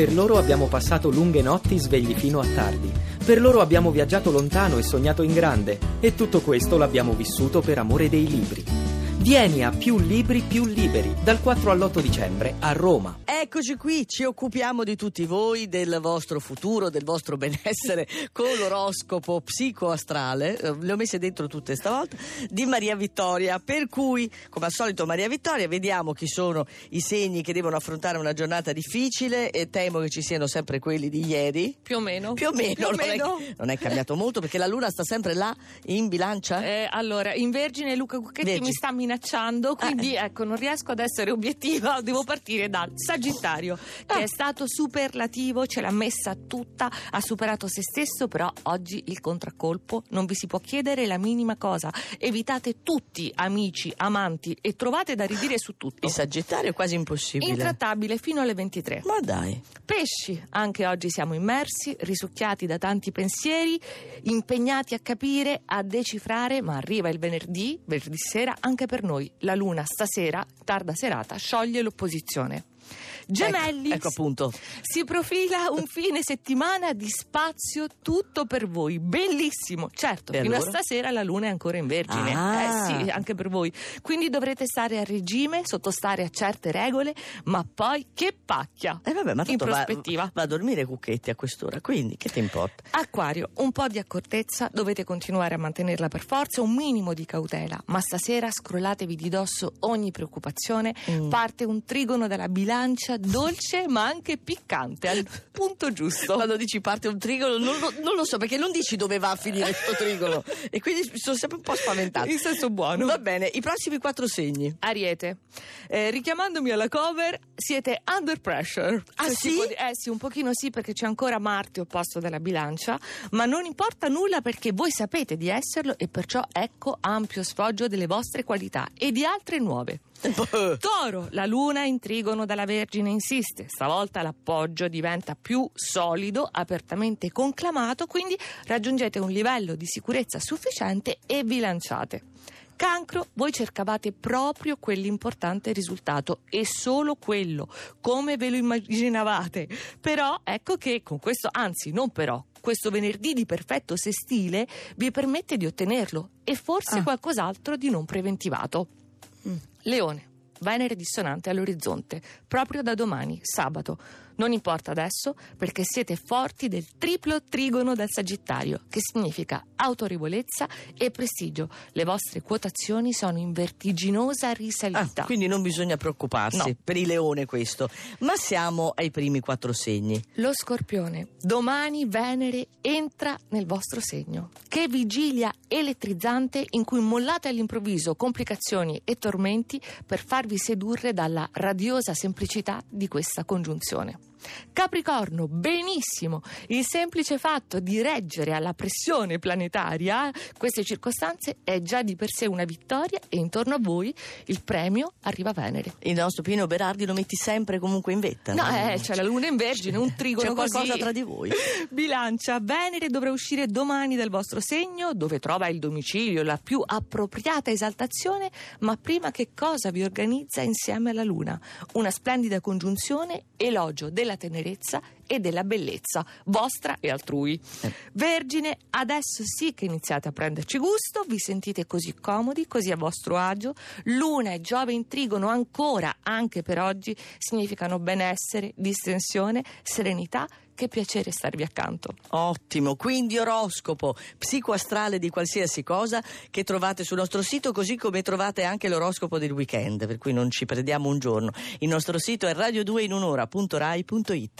Per loro abbiamo passato lunghe notti svegli fino a tardi. Per loro abbiamo viaggiato lontano e sognato in grande. E tutto questo l'abbiamo vissuto per amore dei libri. Vieni a Più Libri Più Liberi dal 4 all'8 dicembre a Roma. Eccoci qui, ci occupiamo di tutti voi, del vostro futuro, del vostro benessere con l'oroscopo psicoastrale, eh, le ho messe dentro tutte stavolta, di Maria Vittoria. Per cui, come al solito, Maria Vittoria, vediamo chi sono i segni che devono affrontare una giornata difficile e temo che ci siano sempre quelli di ieri. Più o meno. Più o meno, Più o non, meno. È, non è cambiato molto perché la luna sta sempre là in bilancia. Eh, allora, in Vergine Luca Cucchetti Vergine. mi sta minacciando, quindi ecco, non riesco ad essere obiettiva, devo partire dal Sagittario, che Ah. è stato superlativo, ce l'ha messa tutta, ha superato se stesso, però oggi il contraccolpo non vi si può chiedere la minima cosa. Evitate tutti amici, amanti e trovate da ridire su tutto. Il Sagittario è quasi impossibile. Intrattabile fino alle 23. Ma dai. Pesci, anche oggi siamo immersi, risucchiati da tanti pensieri, impegnati a capire, a decifrare, ma arriva il venerdì, venerdì sera, anche per noi. La luna stasera, tarda serata, scioglie l'opposizione. Gemelli, Ecco, ecco appunto. si profila un fine settimana di spazio tutto per voi, bellissimo. Certo, fino a stasera la luna è ancora in vergine. Ah. Eh sì, anche per voi. Quindi dovrete stare a regime, sottostare a certe regole, ma poi che pacchia. Eh vabbè, ma in tanto va, prospettiva. va a dormire Cucchetti a quest'ora, quindi che ti importa? Acquario, un po' di accortezza, dovete continuare a mantenerla per forza, un minimo di cautela, ma stasera scrollatevi di dosso ogni preoccupazione, Mm. parte un trigono dalla bilancia dolce ma anche piccante, al punto giusto. Quando dici parte un trigono, non lo, non lo so perché non dici dove va a finire questo trigono e quindi sono sempre un po' spaventato. In senso buono. Va bene, i prossimi quattro segni. Ariete, eh, richiamandomi alla cover, siete under pressure. Ah, Se sì? di- eh sì, un pochino sì perché c'è ancora Marte opposto dalla bilancia, ma non importa nulla perché voi sapete di esserlo e perciò ecco ampio sfoggio delle vostre qualità e di altre nuove. Toro, la luna in trigono dalla Vergine insiste, stavolta l'appoggio diventa più solido, apertamente conclamato, quindi raggiungete un livello di sicurezza sufficiente e vi lanciate. Cancro, voi cercavate proprio quell'importante risultato e solo quello, come ve lo immaginavate. Però ecco che con questo, anzi non però, questo venerdì di perfetto sestile vi permette di ottenerlo e forse Ah. qualcos'altro di non preventivato. Leone, Venere dissonante all'orizzonte, proprio da domani, sabato. Non importa adesso perché siete forti del triplo trigono del Sagittario, che significa autorevolezza e prestigio. Le vostre quotazioni sono in vertiginosa Ah, risalita. quindi non bisogna preoccuparsi No. per il leone questo. Ma siamo ai primi quattro segni. Lo scorpione, domani Venere entra nel vostro segno. Che vigilia elettrizzante in cui mollate all'improvviso complicazioni e tormenti per farvi sedurre dalla radiosa semplicità di questa congiunzione. Capricorno, benissimo! Il semplice fatto di reggere alla pressione planetaria queste circostanze è già di per sé una vittoria e intorno a voi il premio arriva Venere. Il nostro Pino Berardi lo metti sempre comunque in vetta. No, eh, c'è la luna in vergine, un trigono C'è qualcosa così. tra di voi. Bilancia, Venere dovrà uscire domani dal vostro segno, dove trova il domicilio, la più appropriata esaltazione, ma prima che cosa vi organizza insieme alla Luna? Una splendida congiunzione, elogio della tenerezza e della bellezza, vostra e altrui. Eh. Vergine, adesso sì che iniziate a prenderci gusto, vi sentite così comodi, così a vostro agio. Luna e Giove in trigono ancora, anche per oggi, significano benessere, distensione, serenità. Che piacere starvi accanto. Ottimo, quindi oroscopo psicoastrale di qualsiasi cosa che trovate sul nostro sito, così come trovate anche l'oroscopo del weekend, per cui non ci perdiamo un giorno. Il nostro sito è radio2inunora.rai.it.